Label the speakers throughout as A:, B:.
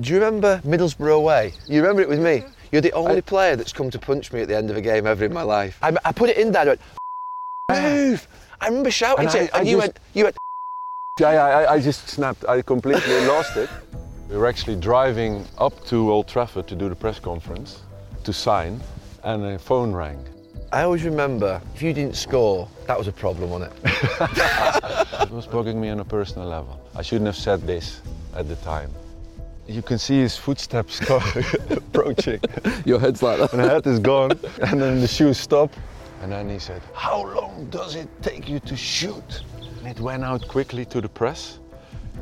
A: Do you remember Middlesbrough away? You remember it with me? Mm-hmm. You're the only player that's come to punch me at the end of a game ever in my life. I, I put it in there. I went, move! I remember shouting
B: And
A: to
B: I-
A: you, and
B: I
A: you
B: just-
A: went, you went.
B: Yeah, yeah, I, I just snapped. I completely lost it. We were actually driving up to Old Trafford to do the press conference, to sign, and a phone rang.
A: I always remember if you didn't score, that was a problem, wasn't it?
B: It was bugging me on a personal level. I shouldn't have said this at the time. You can see his footsteps co- approaching.
C: Your head's like that.
B: And the head is gone, and then the shoes stop. And then he said, How long does it take you to shoot? And it went out quickly to the press.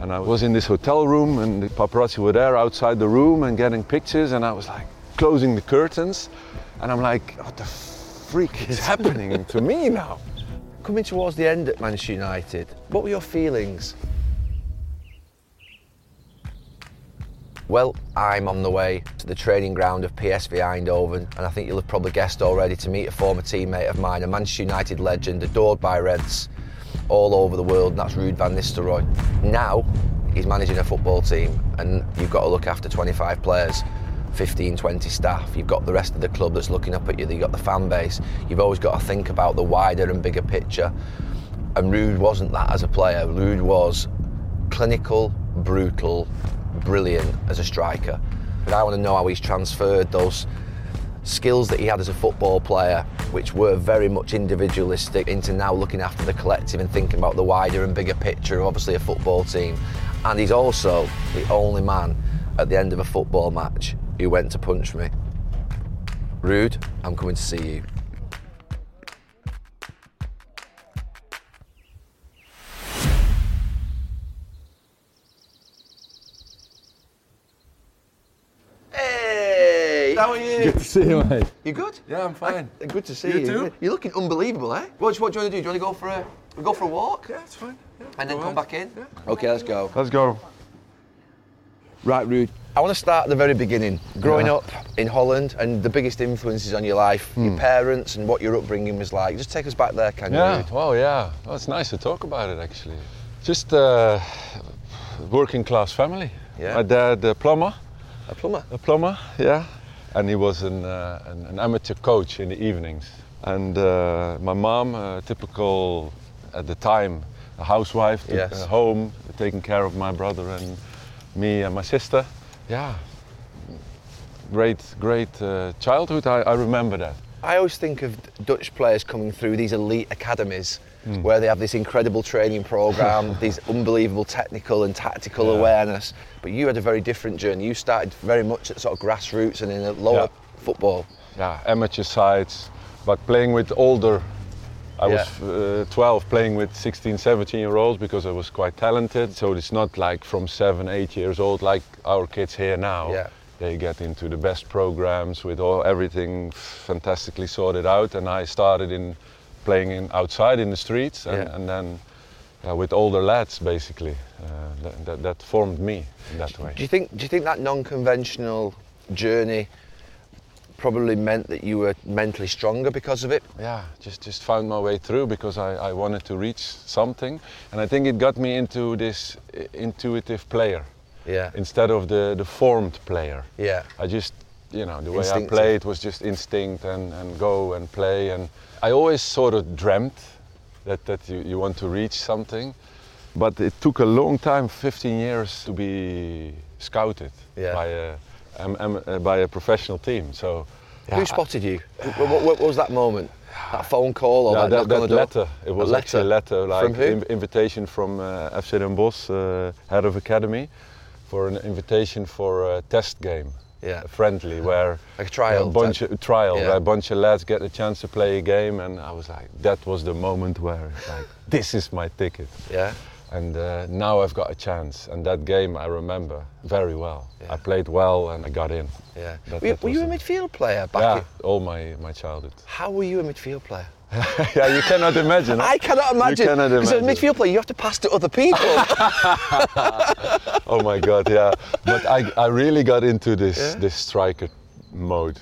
B: And I was in this hotel room, and the paparazzi were there outside the room and getting pictures. And I was like closing the curtains. And I'm like, What the freak is happening to me now?
A: Coming towards the end at Manchester United, what were your feelings? Well, I'm on the way to the training ground of PSV Eindhoven, and I think you'll have probably guessed already to meet a former teammate of mine, a Manchester United legend, adored by Reds all over the world, and that's Ruud van Nistelrooy. Now, he's managing a football team, and you've got to look after 25 players. 15, 20 staff. You've got the rest of the club that's looking up at you. You've got the fan base. You've always got to think about the wider and bigger picture. And Ruud wasn't that as a player. Ruud was clinical, brutal, brilliant as a striker. But I want to know how he's transferred those skills that he had as a football player, which were very much individualistic, into now looking after the collective and thinking about the wider and bigger picture of obviously a football team. And he's also the only man at the end of a football match who went to punch me. Ruud, I'm coming to see you. Hey, how are you?
C: Good to see you, mate.
A: You good?
B: Yeah, I'm fine.
A: I- good to see
B: You
A: you.
B: too?
A: You're looking unbelievable, eh? What, what do you want to do? Do you want to go for a go for a walk
B: Yeah, it's fine. Yeah,
A: and then come
B: ahead.
A: back in? Okay, let's go.
B: Let's go.
A: Right, Ruud. I want to start at the very beginning. Growing
B: Yeah.
A: up in Holland and the biggest influences on your life, your parents and what your upbringing was like. Just take us back there, can you?
B: Yeah, well, yeah. Well, it's nice to talk about it actually. Just a working class family.
A: Yeah.
B: My dad, a plumber,
A: A plumber.
B: a plumber, yeah. And he was an, uh, an, an amateur coach in the evenings. And uh, my mom, uh, typical at the time, a housewife,
A: Yes.
B: uh, home, taking care of my brother and me and my sister. Yeah, great, great uh, childhood. I, I remember that.
A: I always think of Dutch players coming through these elite academies
B: Hmm.
A: where they have this incredible training program, these unbelievable technical and tactical
B: Yeah.
A: awareness. But you had a very different journey. You started very much at sort of grassroots and in a lower
B: Yeah.
A: football.
B: yeah, amateur sides, but playing with older. I was uh, 12 playing with 16, 17 year olds because I was quite talented. So it's not like from seven, eight years old like our kids here now.
A: Yeah.
B: They get into the best programs with all everything fantastically sorted out. And I started in playing in outside in the streets and,
A: Yeah.
B: and then uh, with older lads basically. Uh, that, that, that formed me in that way.
A: Do you think? Do you think that non-conventional journey probably meant that you were mentally stronger because of it?
B: yeah, just just found my way through because I, I wanted to reach something, and I think it got me into this intuitive player
A: Yeah.
B: instead of the the formed player.
A: Yeah.
B: I just, you know, the way I played was just instinct and, and go and play, and I always sort of dreamt that that you, you want to reach something, but it took a long time, 15 years, to be scouted
A: Yeah.
B: by a um, um, by a professional team. So. yeah,
A: Who spotted you? what, what, was that moment? That phone call or
B: yeah,
A: that,
B: that, that letter. It was
A: A
B: actually a letter, like
A: From
B: in- invitation from uh, FC Den Bosch, uh, head of academy, for an invitation for a test game,
A: Yeah.
B: friendly, where
A: Like a trial
B: a bunch
A: type.
B: of trial,
A: Yeah.
B: where a bunch of lads get a chance to play a game, and I was like, that was the moment where like this is my ticket,
A: Yeah.
B: And uh, now I've got a chance. And that game I remember very well.
A: Yeah.
B: I played well and I got in.
A: Yeah.
B: That-
A: were you,
B: that
A: were you a midfield player back
B: yeah,
A: in-
B: all my my childhood.
A: How were you a midfield player?
B: yeah, you cannot imagine.
A: I cannot imagine.
B: You cannot
A: Because as a midfield player, you have to pass to other people.
B: Oh my god, yeah. But I, I really got into this
A: Yeah?
B: this striker mode.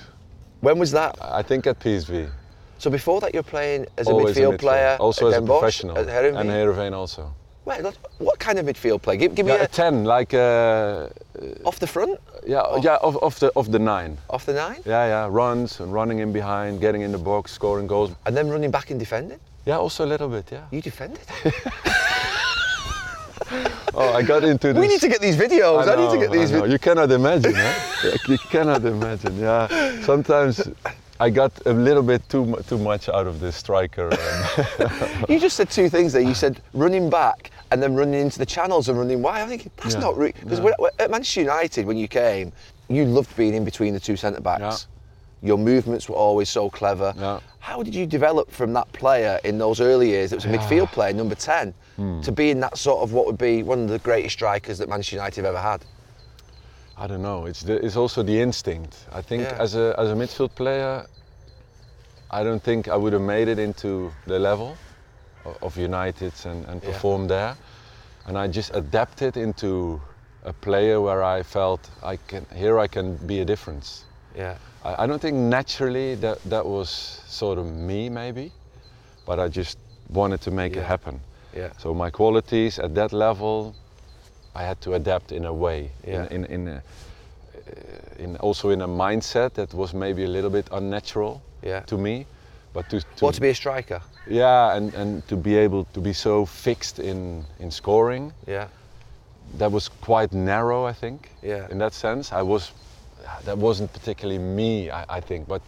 A: when was that?
B: I think at PSV.
A: So before that, you're playing as a
B: Always
A: midfield player.
B: Also as a professional.
A: At
B: and Heerenveen also.
A: Wait, what- kind of midfield play? Give, give me
B: Yeah,
A: a,
B: a 10, like uh,
A: off the front,
B: yeah, yeah, of, of the of the nine.
A: off the nine,
B: Yeah, yeah, runs and running in behind, getting in the box, scoring goals.
A: and then running back and defending.
B: Yeah, also a little bit, yeah.
A: You defended.
B: Oh, I got into this.
A: we need to get these videos. I, need to get these.
B: I know.
A: vid-
B: You cannot imagine, huh? You cannot imagine. Yeah. Sometimes I got a little bit too too much out of this striker.
A: You just said two things there. You said running back and then running into the channels and running wide. I think that's
B: Yeah,
A: not because
B: yeah.
A: at Manchester United when you came, you loved being in between the two centre backs.
B: Yeah.
A: Your movements were always so clever. How did you develop from that player in those early years? That was a midfield player, number ten,
B: Hmm.
A: to being that sort of what would be one of the greatest strikers that Manchester United have ever had.
B: I don't know. It's the, it's also the instinct. I think
A: Yeah.
B: as a as a midfield player, I don't think I would have made it into the level of, United and, and
A: Yeah.
B: there. And I just adapted into a player where I felt I can here I can be a difference.
A: Yeah.
B: I, I don't think naturally that that was sort of me maybe, but I just wanted to make
A: Yeah.
B: it happen.
A: Yeah.
B: So my qualities at that level, I had to adapt in a way,
A: Yeah.
B: in, in, in, a, in also in a mindset that was maybe a little bit unnatural
A: Yeah.
B: to me, but to, to
A: What to be a striker?
B: yeah, and, and to be able to be so fixed in in scoring,
A: Yeah.
B: that was quite narrow, I think.
A: Yeah.
B: In that sense, I was, that wasn't particularly me, I, I think, but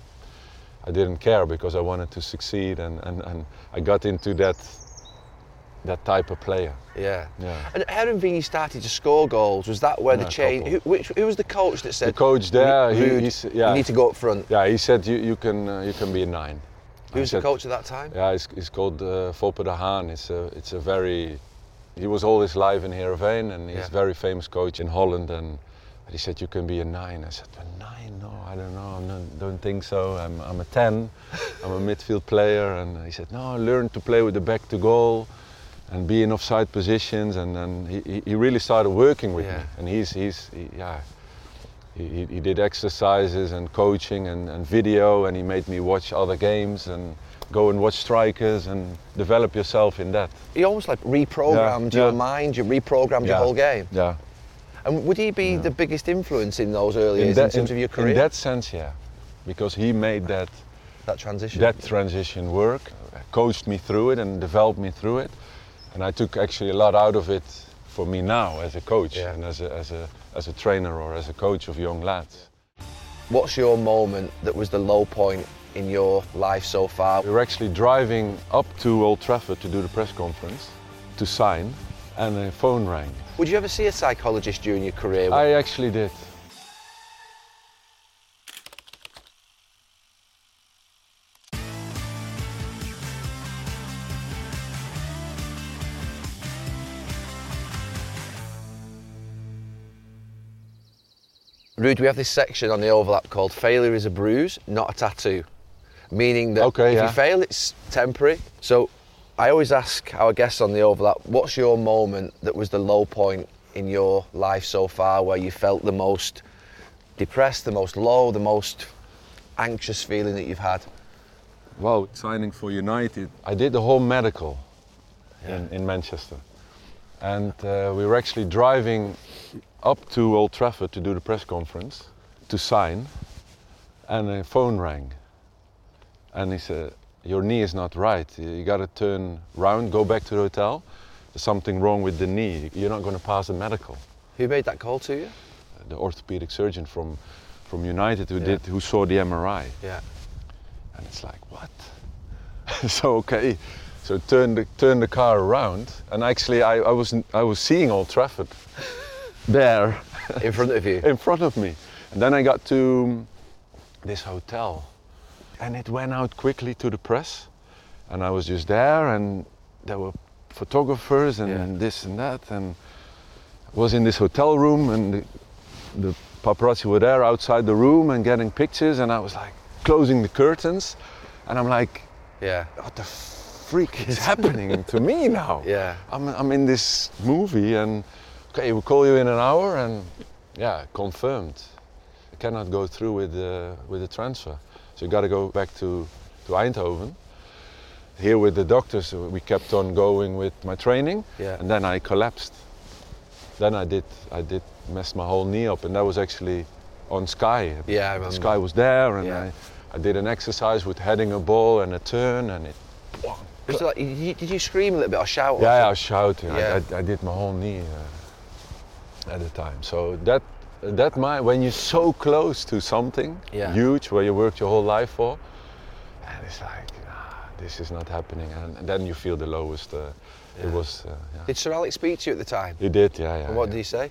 B: I didn't care because I wanted to succeed, and, and, and I got into that that type of player.
A: Yeah.
B: Yeah.
A: And Heerenveen, you started to score goals. Was that where
B: Yeah,
A: the change? Who, which, who was the coach that said?
B: The coach there, he, he's, yeah,
A: You need to go up front.
B: yeah, he said you, you can uh, you can be a nine.
A: Who's the coach at that time?
B: Yeah, he's, he's called uh, Foppe de Haan. It's a it's a very he was always live in Heerenveen and he's
A: Yeah.
B: a very famous coach in Holland and he said you can be a nine. I said a nine? No, I don't know. I don't, don't think so. I'm I'm a ten. I'm a midfield player and he said no, learn to play with the back to goal and be in offside positions and then he, he- he really started working with
A: Yeah.
B: me and he's he's he, yeah he, he- did exercises and coaching and, and video and he made me watch other games and go and watch strikers and develop yourself in that
A: He almost like reprogrammed
B: Yeah,
A: your
B: yeah.
A: mind. You reprogrammed your whole game.
B: yeah
A: And would he be the biggest influence in those early
B: in
A: years
B: that,
A: in terms
B: in-
A: of your career?
B: in that sense yeah because he made that
A: that transition.
B: that transition work coached me through it and developed me through it and I took actually a lot out of it for me now as a coach
A: Yeah.
B: and as a, as a as a trainer or as a coach of young lads
A: What's your moment that was the low point in your life so far?
B: We were actually driving up to Old Trafford to do the press conference, to sign, and a phone rang.
A: Would you ever see a psychologist during your career?
B: I actually did.
A: Ruud, we have this section on the overlap called failure is a bruise, not a tattoo. Meaning that
B: Okay,
A: if
B: yeah.
A: you fail, it's temporary. So I always ask our guests on the overlap, what's your moment that was the low point in your life so far where you felt the most depressed, the most low, the most anxious feeling that you've had?
B: Well, signing for United, I did the whole medical in, in Manchester. And uh, we were actually driving up to Old Trafford to do the press conference, to sign, and a phone rang. And he said, Your knee is not right. You got to turn round, go back to the hotel. There's something wrong with the knee. You're not going to pass the medical.
A: Who made that call to you?
B: Uh, the orthopedic surgeon from from United who
A: Yeah.
B: did who saw the MRI
A: Yeah.
B: and it's like what so okay, so turn the turn the car around, and actually I, I was I was seeing Old Trafford there
A: In front of you.
B: in front of me, and then I got to um, this hotel, and it went out quickly to the press, and I was just there, and there were photographers and,
A: Yeah.
B: and this and that, and I was in this hotel room, and the, the paparazzi were there outside the room and getting pictures, and I was like closing the curtains, and I'm like,
A: Yeah.
B: what the freak is happening to me now?
A: Yeah.
B: I'm, I'm in this movie and okay, we'll call you in an hour and yeah, confirmed. I cannot go through with the, with the transfer. So you got to go back to, to Eindhoven. Here with the doctors, we kept on going with my training
A: Yeah.
B: and then I collapsed. Then I did, I did mess my whole knee up and that was actually on Sky.
A: Yeah, I remember.
B: Sky was there and
A: Yeah.
B: I, I did an exercise with heading a ball and a turn and it
A: like, did you- scream a little bit or shout?
B: Yeah, yeah, I was shouting. I- I, I, did my whole knee uh, at the time. So that that might when you're so close to something
A: Yeah.
B: huge where you worked your whole life for, and it's like ah, this is not happening, and, and then you feel the lowest. Uh, It was. Uh, yeah.
A: Did Sir Alex speak to you at the time?
B: He did, yeah, yeah.
A: And what
B: yeah.
A: did he say?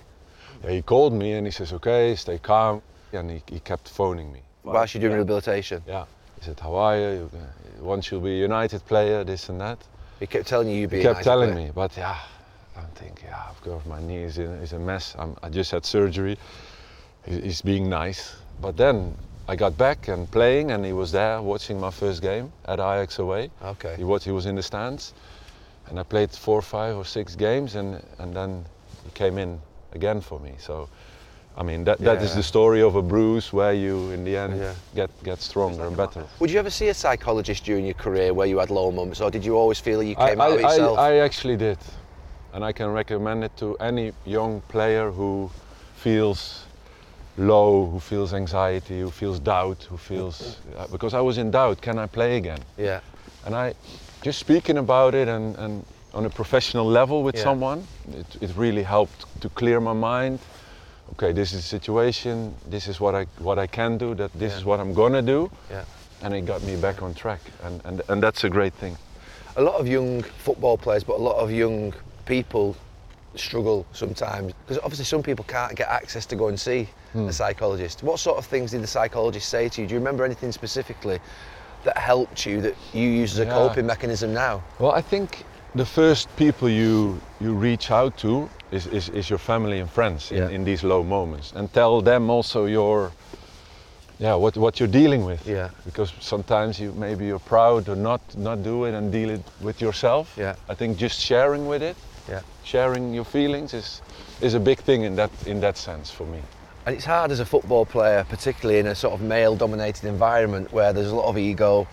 B: Yeah, he called me and he says, "Okay, stay calm," and he, he kept phoning me.
A: Whilst you're doing rehabilitation?
B: Yeah. He said, "How are you? you uh, once you'll be a United player, this and that."
A: He kept telling you you'd be
B: He
A: a
B: kept
A: nice
B: telling
A: player.
B: me, but yeah, I'm thinking, yeah, of course, my knee is, in, is a mess. I'm, I just had surgery. He, he's being nice. But then I got back and playing, and he was there watching my first game at Ajax away.
A: Okay.
B: He, was, he was in the stands, and I played four, five, or six games, and, and then he came in again for me. So, I mean, that, that is
A: Yeah.
B: the story of a bruise where you, in the end,
A: Yeah.
B: get, get stronger and better.
A: Would you ever see a psychologist during your career where you had low moments, or did you always feel you
B: I,
A: came out of it
B: I- I- I actually did, and I can recommend it to any young player who feels low, who feels anxiety, who feels doubt, who feels uh, because I was in doubt. Can I play again?
A: yeah.
B: And I just speaking about it and, and on a professional level with
A: Yeah.
B: someone, it, it really helped to clear my mind. Okay, this is the situation. This is what I what I can do. That this
A: Yeah.
B: is what I'm gonna do,
A: Yeah.
B: and it got me back on track. And and, and that's a great thing.
A: A lot of young football players, but a lot of young people struggle sometimes because obviously some people can't get access to go and see
B: Hmm.
A: a psychologist. What sort of things did the psychologist say to you? Do you remember anything specifically that helped you that you use as a
B: Yeah.
A: coping mechanism now?
B: Well, I think the first people you you reach out to is, is, is your family and friends in,
A: Yeah.
B: in these low moments, and tell them also your yeah what, what you're dealing with.
A: Yeah.
B: Because sometimes you maybe you're proud or not not do it and deal it with yourself.
A: Yeah.
B: I think just sharing with it,
A: Yeah.
B: sharing your feelings is is a big thing in that in that sense for me.
A: And it's hard as a football player, particularly in a sort of male dominated environment where there's a lot of ego.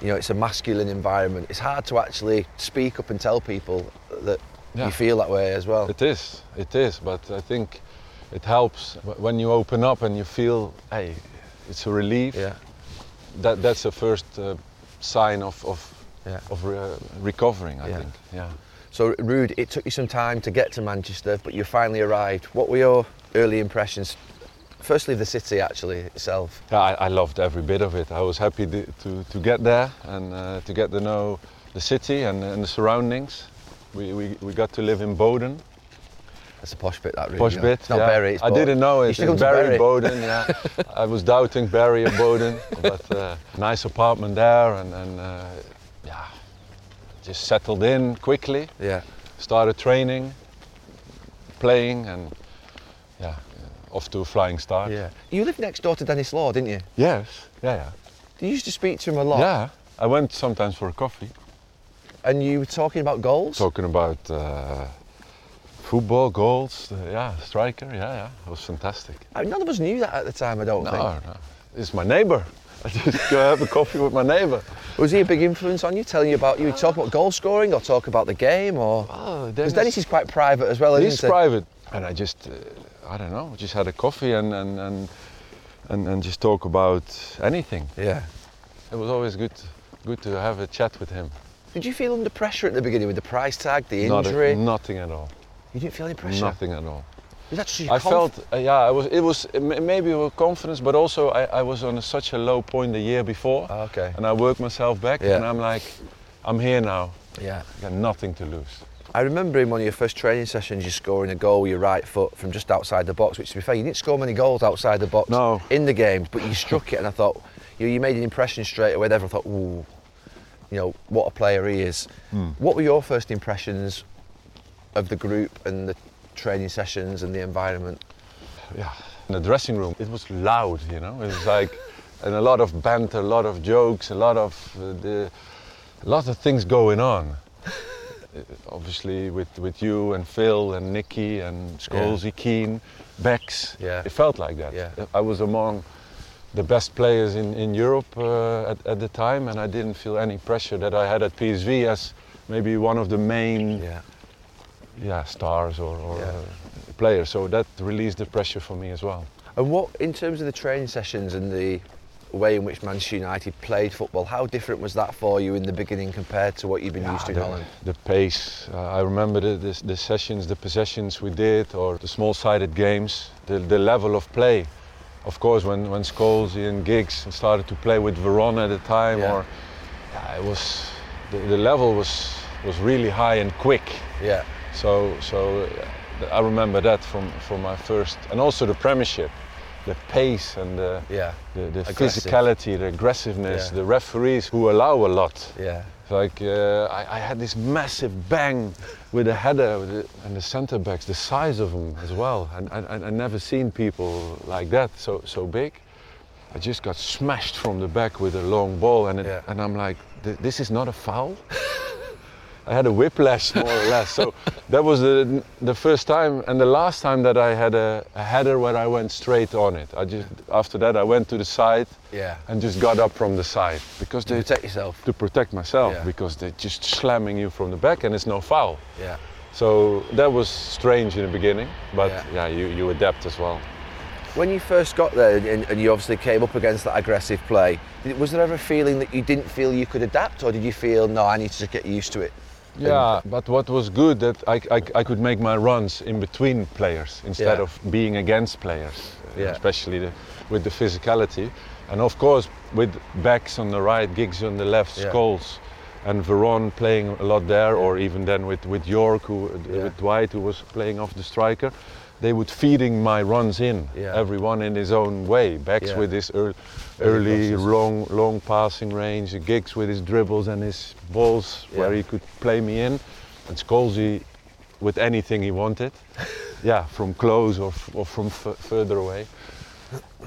A: You know, it's a masculine environment. It's hard to actually speak up and tell people that
B: Yeah.
A: you feel that way as well.
B: It is, it is, but I think it helps when you open up and you feel, hey, it's a relief.
A: Yeah.
B: That that's the first uh, sign of of,
A: Yeah.
B: of re- recovering, I
A: Yeah.
B: think. Yeah.
A: So, Ruud, it took you some time to get to Manchester, but you finally arrived. What were your early impressions? Firstly, of the city actually itself.
B: Yeah, I, I loved every bit of it. I was happy to to, get there and uh, to get to know the city and, and the surroundings. We, we we got to live in Bowdon,
A: That's a posh bit, that Ruud.
B: Posh bit.
A: It's not
B: yeah.
A: Bury, it's
B: I didn't know it. It's Barry
A: Bury.
B: Bowdon. Yeah. I was doubting Barry or Bowdon, but uh, nice apartment there, and, and uh, yeah, just settled in quickly.
A: Yeah.
B: Started training, playing, and yeah, off to a flying start.
A: Yeah. You lived next door to Denis Law, didn't you?
B: Yes. Yeah. Yeah.
A: You used to speak to him a lot.
B: Yeah. I went sometimes for a coffee,
A: And you were talking about goals?
B: talking about uh, football goals. Uh, yeah, striker. Yeah, yeah. It was fantastic.
A: I mean, none of us knew that at the time, I don't
B: No,
A: think.
B: no. It's my neighbour. I just go have a coffee with my neighbour.
A: Was he a big influence on you, telling you about, you talk about goal scoring or talk about the game or?
B: Oh,
A: Because Denis is quite private as well,
B: he's
A: isn't he?
B: private, and I just, uh, I don't know, just had a coffee and and, and and and just talk about anything.
A: Yeah.
B: It was always good, good to have a chat with him.
A: Did you feel under pressure at the beginning with the price tag, the
B: Not a-
A: injury?
B: nothing at all.
A: You didn't feel any pressure?
B: Nothing at all.
A: Was that
B: I felt, uh, yeah, I was. It was maybe with confidence, but also I, I was on a, such a low point the year before,
A: Ah, okay.
B: and I worked myself back,
A: Yeah.
B: and I'm like, I'm here now.
A: Yeah.
B: I got nothing to lose.
A: I remember in one of your first training sessions, you scoring a goal with your right foot from just outside the box. Which, to be fair, you didn't score many goals outside the box
B: No.
A: in the games, but you struck it, and I thought you, you made an impression straight away. Everyone thought, ooh, you know, what a player he is. What were your first impressions of the group and the training sessions and the environment?
B: yeah, in the dressing room, it was loud, you know. It was like, and a lot of banter, a lot of jokes, a lot of uh, the, a lot of things going on. Uh, Obviously, with, with you and Phil and Nicky and Scholesy, Keane, Becks,
A: Yeah.
B: it felt like that.
A: Yeah.
B: I was among the best players in, in Europe uh, at, at the time, and I didn't feel any pressure that I had at PSV as maybe one of the main
A: Yeah.
B: Yeah, stars or, or
A: Yeah.
B: uh, players. So that released the pressure for me as well.
A: And what, in terms of the training sessions and the way in which Manchester United played football, how different was that for you in the beginning compared to what you've been used to in
B: the,
A: Holland?
B: the pace. Uh, I remember the, the, the sessions, the possessions we did, or the small-sided games. The, the level of play. Of course, when when Scholes and Giggs started to play with Veron at the time,
A: Yeah.
B: or yeah, it was the, the level was was really high and quick.
A: Yeah.
B: So so uh, I remember that from from my first, and also the Premiership, the pace and the
A: Yeah.
B: the, the physicality, the aggressiveness,
A: Yeah.
B: the referees who allow a lot.
A: Yeah.
B: Like uh, I, I had this massive bang with the header with the, and the centre backs, the size of them as well. And I, I, I never seen people like that so so big. I just got smashed from the back with a long ball, and it,
A: Yeah.
B: and I'm like, this is not a foul. I had a whiplash more or less. So that was the the first time and the last time that I had a, a header where I went straight on it. I just after that I went to the side
A: Yeah.
B: and just got up from the side because
A: To
B: they
A: protect yourself.
B: to protect myself
A: Yeah.
B: because they're just slamming you from the back and it's no foul.
A: Yeah.
B: So that was strange in the beginning, but
A: Yeah.
B: yeah, you, you adapt as well.
A: When you first got there and, and you obviously came up against that aggressive play, was there ever a feeling that you didn't feel you could adapt, or did you feel no, I need to get used to it?
B: Yeah, but what was good that I, I, I could make my runs in between players instead
A: Yeah.
B: of being against players, uh,
A: Yeah.
B: especially the, with the physicality. And of course, with Becks on the right, Giggs on the left,
A: Yeah.
B: Scholes, and Veron playing a lot there, or even then with, with Yorke, who,
A: Yeah.
B: with Dwight, who was playing off the striker, they would feeding my runs in,
A: Yeah.
B: everyone in his own way.
A: Becks
B: with his ear-
A: Early
B: early, long, long passing range, Giggs with his dribbles and his balls where he could play me in, and Scholesy with anything he wanted. yeah, from close or, or from f- further away.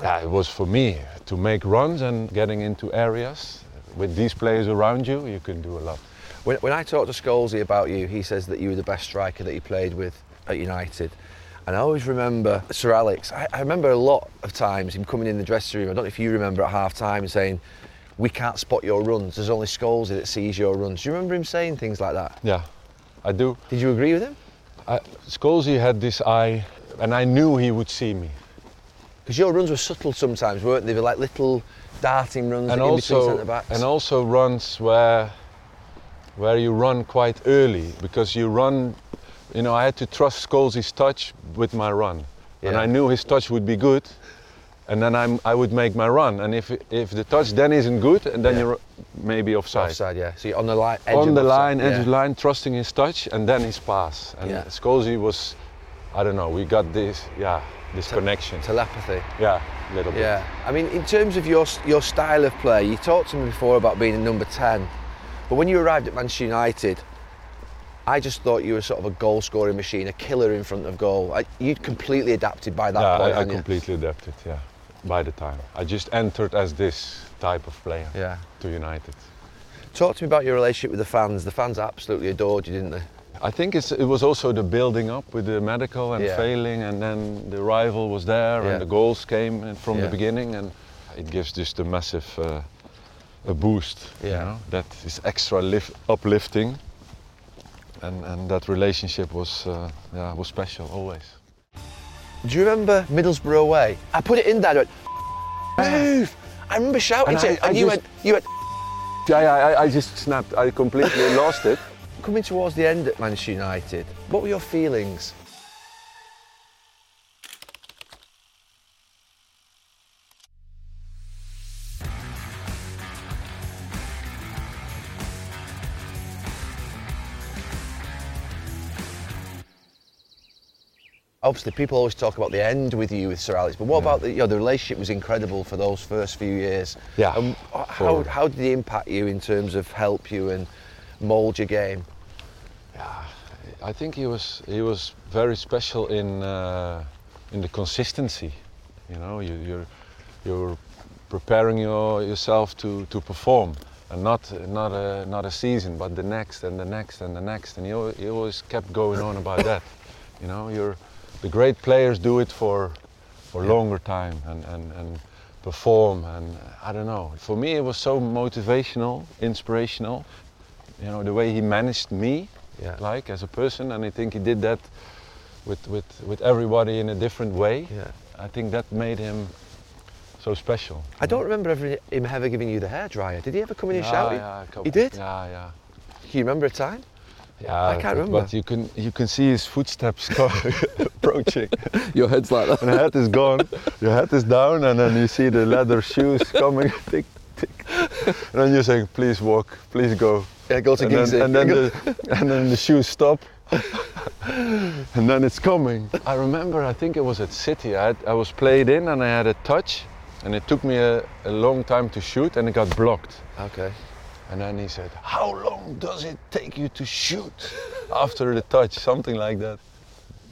B: Yeah, it was for me to make runs and getting into areas. With these players around you, you can do a lot.
A: When, when I talked to Scholesy about you, he says that you were the best striker that he played with at United. And I always remember Sir Alex, I, I remember a lot of times him coming in the dressing room, I don't know if you remember at half time and saying, we can't spot your runs, there's only Scholesy that sees your runs. Do you remember him saying things like that?
B: Yeah, I do.
A: Did you agree with him?
B: I, Scholesy had this eye, and I knew he would see me.
A: Because your runs were subtle sometimes, weren't they? They were like little darting runs
B: and
A: in between
B: also
A: centre backs.
B: and also runs where where you run quite early because you run you know I had to trust Scholesy's touch with my run and I knew his touch would be good and then I'm, I would make my run and if if the touch then isn't good and then
A: Yeah.
B: you're maybe offside,
A: offside, yeah. So you're on the line, edge
B: on
A: of
B: the
A: offside,
B: line edge
A: yeah.
B: of the line trusting his touch and then his pass and
A: Yeah.
B: Scholesy was I don't know we got this yeah this connection
A: Telepathy.
B: yeah a little bit
A: Yeah, I mean, in terms of your your style of play, you talked to me before about being a number ten, but when you arrived at Manchester United, I just thought you were sort of a goal scoring machine, a killer in front of goal. I, you'd completely adapted by that
B: yeah,
A: point,
B: I, I
A: hadn't you?
B: completely adapted. Yeah, by the time I just entered as this type of player
A: Yeah.
B: to United.
A: Talk to me about your relationship with the fans. The fans absolutely adored you, didn't they?
B: I think it's, it was also the building up with the medical and
A: Yeah.
B: failing, and then the rival was there,
A: Yeah.
B: and the goals came from the beginning, and it gives just a massive uh, a boost.
A: Yeah.
B: You know, that is extra lift, uplifting, and and that relationship was uh, yeah was special always.
A: Do you remember Middlesbrough away? I put it in there. I went, Move! I remember shouting
B: And
A: to
B: I-
A: you, and
B: I
A: you
B: just-
A: went, you went.
B: Yeah, yeah, I, I just snapped. I completely lost it.
A: Coming towards the end at Manchester United, what were your feelings? Obviously people always talk about the end with you with Sir Alex, but what about the you know the relationship was incredible for those first few years.
B: Yeah,
A: And how how did he impact you in terms of help you and mould your game?
B: Yeah, I think he was he was very special in uh, in the consistency. You know, you, you're you're preparing your, yourself to, to perform, and not not a not a season, but the next and the next and the next. And he always kept going on about that. You know, you're the great players do it for for longer time and, and, and perform and I don't know. For me, it was so motivational, inspirational. You know, the way he managed me
A: Yeah.
B: like as a person, and I think he did that with with with everybody in a different way.
A: Yeah.
B: I think that made him so special.
A: I don't remember ever, him ever giving you the hairdryer. Did he ever come in and
B: Yeah,
A: shout?
B: yeah,
A: he did.
B: Yeah, yeah,
A: Can you remember a time?
B: Yeah.
A: I can't
B: but,
A: remember.
B: But you can you can see his footsteps co- approaching.
A: Your head's like that.
B: And the hat is gone, your head is down, and then you see the leather shoes coming. Tick, tick. And then you're saying, "Please walk, please go."
A: Yeah, go to
B: and then, and then the and then the shoes stop, and then it's coming. I remember, I think it was at City. I, had, I was played in, and I had a touch, and it took me a, a long time to shoot, and it got blocked.
A: Okay.
B: And then he said, "How long does it take you to shoot after the touch?" Something like that.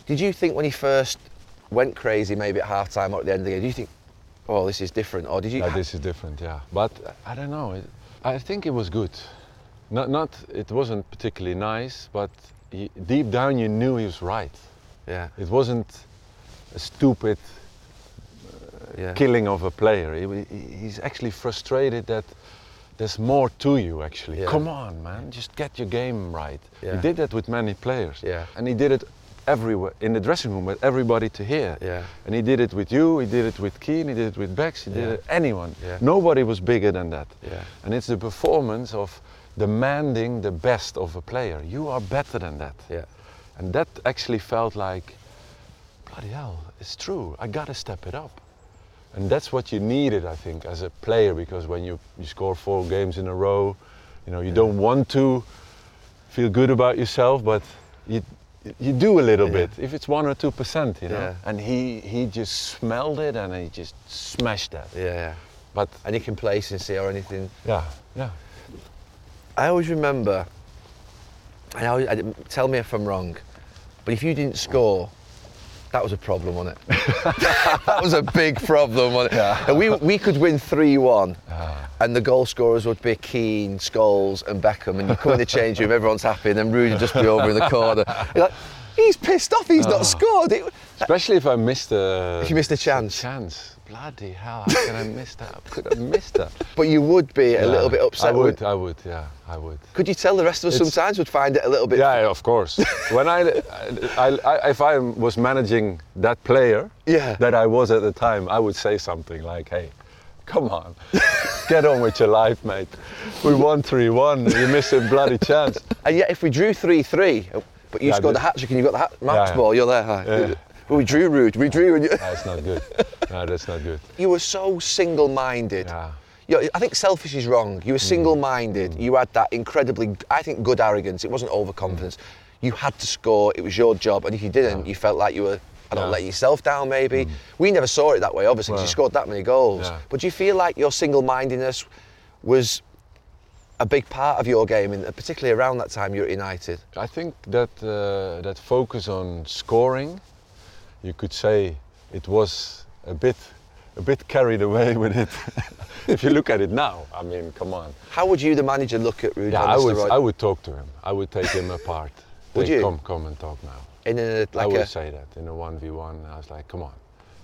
A: Did you think when he first went crazy, maybe at half time or at the end of the game, do you think, oh, this is different? Or did you?
B: Yeah, this is different, yeah. But I don't know. I think it was good. Not, not. It wasn't particularly nice, but he, deep down you knew he was right.
A: yeah,
B: It wasn't a stupid uh,
A: yeah.
B: killing of a player. He- he's actually frustrated that there's more to you. Actually,
A: Yeah.
B: come on, man, just get your game right.
A: Yeah.
B: He did that with many players.
A: Yeah.
B: and he did it everywhere in the dressing room with everybody to hear.
A: Yeah.
B: And he did it with you, he did it with Keane, he did it with Becks, he did
A: Yeah.
B: it anyone.
A: Yeah.
B: Nobody was bigger than that.
A: Yeah.
B: And it's the performance of demanding the best of a player. You are better than that.
A: Yeah.
B: And that actually felt like, bloody hell, it's true. I gotta step it up. And that's what you needed, I think, as a player, because when you, you score four games in a row, you know, you don't want to feel good about yourself, but you, you do a little
A: Yeah.
B: bit, if it's one or two percent, you know.
A: Yeah.
B: And he, he just smelled it and he just smashed that.
A: Yeah, yeah.
B: But
A: Any complacency or anything?
B: yeah, yeah.
A: I always remember, and I always, I tell me if I'm wrong, but if you didn't score, that was a problem, wasn't it? that was a big problem, wasn't it?
B: Yeah.
A: And we, we could win 3 1,
B: Ah.
A: and the goal scorers would be Keane, Scholes, and Beckham, and you come in the change room, everyone's happy, and then Rudy would just be over in the corner. You're like, he's pissed off, he's not scored. It,
B: Especially if I missed a
A: If you missed a chance.
B: chance. Bloody hell, how can I miss that? How could I miss that?
A: but you would be a little bit upset.
B: I would, I would, yeah, I would.
A: Could you tell the rest of us
B: It's-
A: sometimes would find it a little bit?
B: Yeah, yeah, of course. when I, I, I, if I was managing that player
A: Yeah.
B: that I was at the time, I would say something like, "Hey, come on, get on with your life, mate. We won 3-1. You missed a bloody chance."
A: And yet, if we drew 3 3, but you
B: Yeah,
A: scored the hat trick and you got the hat, match
B: yeah.
A: ball, you're there. Hi.
B: Yeah.
A: Well, we drew Ruud. We drew. And you,
B: That's not good. No, that's not good.
A: you were so single minded.
B: Yeah.
A: You I think selfish is wrong. You were mm. single minded. Mm. You had that incredibly, I think, good arrogance. It wasn't overconfidence. Mm. You had to score. It was your job. And if you didn't, you felt like you were. I don't know,
B: Yeah.
A: letting yourself down maybe. We never saw it that way, obviously, 'cause you
B: Well,
A: scored that many goals.
B: yeah.
A: But do you feel like your single mindedness was a big part of your game, and particularly around that time you were at United?
B: I think that uh, that focus on scoring, you could say, it was a bit a bit carried away with it. if you look at it now, I mean, come on.
A: How would you, the manager, look at Ruud
B: Yeah, I would? I would talk to him. I would take him apart.
A: Would
B: Say,
A: you?
B: Come, come and talk now.
A: in a
B: I
A: like
B: would
A: a
B: say that in a one v one. I was like, come on,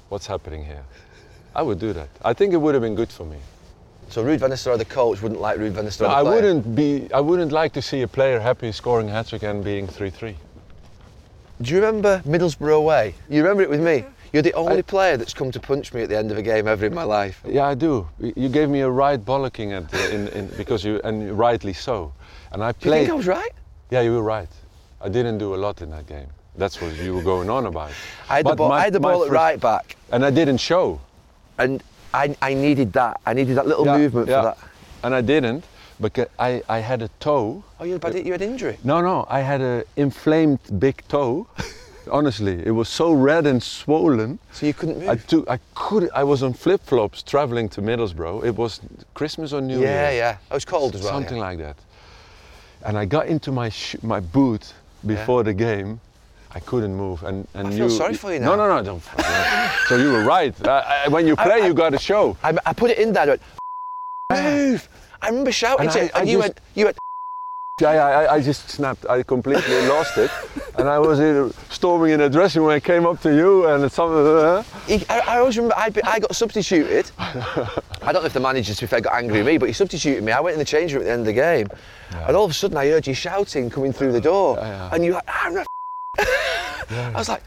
B: what's happening here? I would do that. I think it would have been good for me.
A: so Ruud van Nistelrooy, the coach, wouldn't like Ruud van Nistelrooy.
B: No, I wouldn't be. I wouldn't like to see a player happy scoring a hat trick and being three three.
A: Do you remember Middlesbrough away? You remember it with me. You're the only
B: I-
A: player that's come to punch me at the end of a game ever in my life.
B: Yeah, I do. You gave me a right bollocking at the, in, in because you and rightly so. And I
A: Do you
B: played.
A: think I was right?
B: Yeah, you were right. I didn't do a lot in that game. That's what you were going on about.
A: I had the ball,
B: my-
A: I had the ball at right back,
B: and I didn't show.
A: and I, I needed that. I needed that little
B: Yeah,
A: movement
B: yeah.
A: for that.
B: And I didn't because I, I had a toe.
A: Oh, you had, you had injury.
B: No, no, I had a inflamed big toe. Honestly, it was so red and swollen.
A: So you couldn't move.
B: I took, I could, I was on flip flops traveling to Middlesbrough. It was Christmas or New
A: yeah,
B: Year.
A: yeah. Oh, it's cold as well.
B: something
A: yeah.
B: like that. And I got into my sh- my boot before the game. I couldn't move, and and
A: I
B: you.
A: feel sorry for you
B: No,
A: now.
B: no, no, no, don't. so you were right. I, I, when you play,
A: I-
B: you got to show.
A: I, I put it in there. Move. I remember shouting
B: And
A: to
B: I-
A: it, and
B: I
A: you
B: just-
A: went, you went.
B: Yeah, yeah, I, I just snapped. I completely lost it, and I was in, storming in the dressing room. I came up to you, and some. Uh,
A: He, I, I always remember I, I got substituted. I don't know if the manager, to be fair, got angry at me, but he substituted me. I went in the change room at the end of the game, and all of a sudden I heard you shouting coming through the door,
B: Yeah, yeah.
A: and you like, I'm not. I was like,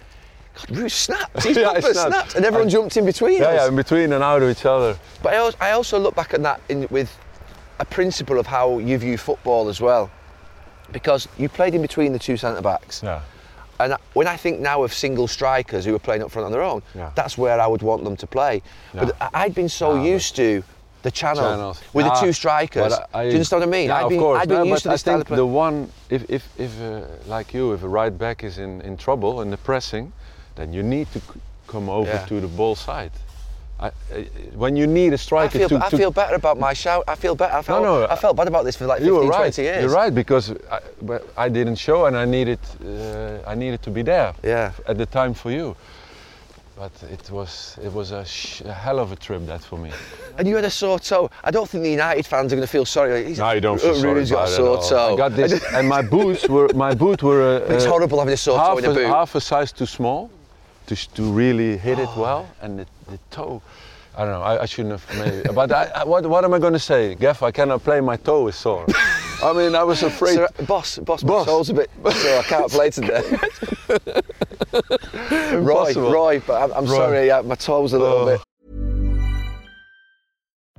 A: God, Bruce snapped. He's
B: Yeah, snapped.
A: snapped. and everyone
B: I-
A: jumped in between
B: yeah,
A: us.
B: yeah, in between and out of each other.
A: But I also, I also look back at that in, with a principle of how you view football as well, because you played in between the two centre backs.
B: Yeah.
A: And when I think now of single strikers who are playing up front on their own,
B: Yeah.
A: that's where I would want them to play. But
B: Yeah.
A: I- I'd been so used to the channel
B: Channels.
A: with
B: Yeah,
A: the two strikers.
B: but I-
A: Do you understand what I mean?
B: Yeah,
A: I'd
B: of
A: been,
B: course.
A: I'd been
B: No,
A: used to the
B: I think the one, if if if uh, like you, if a right back is in in trouble in the pressing, then you need to c- come over
A: Yeah.
B: to the ball side. I, I, when you need a striker
A: feel,
B: to,
A: I
B: to
A: feel better about my shout. I feel better. I felt,
B: no,
A: I felt bad about this for like 15,
B: you were right.
A: 20 years.
B: You're right because I, I didn't show and I needed uh, I needed to be there
A: Yeah.
B: at the time for you. But it was it was a, sh- a hell of a trip that for me.
A: And you had a sore toe. I don't think the United fans are going to feel sorry. He's,
B: No, you don't feel sorry
A: Rooney's got a sore toe.
B: I got this, and my boots were my boot were. Uh,
A: It's
B: uh,
A: horrible having a sore toe in a
B: a,
A: boot.
B: half a size too small to, sh- to really hit
A: Oh.
B: it well, and the, the toe. I don't know. I, I shouldn't have maybe. but I, I, what, what am I going to say, Geff? I cannot play. My toe is sore. I mean, I was afraid.
A: Sir, boss, boss, my
B: Boss.
A: toe's a bit sore. I can't play today. Roy. Roy, but I'm, I'm
B: Roy.
A: sorry, uh, my toe's a little
B: Oh.
A: bit.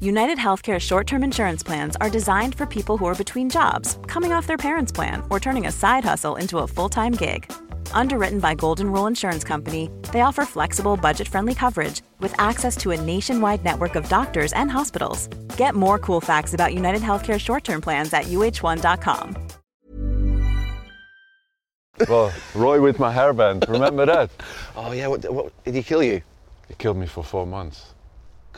C: United Healthcare short term insurance plans are designed for people who are between jobs, coming off their parents' plan, or turning a side hustle into a full time gig. Underwritten by Golden Rule Insurance Company, they offer flexible, budget friendly coverage with access to a nationwide network of doctors and hospitals. Get more cool facts about United Healthcare short term plans at uhone.com.
B: well, Roy with my hairband. Remember that?
A: Oh yeah, what, what, did he kill you?
B: He killed me for four months.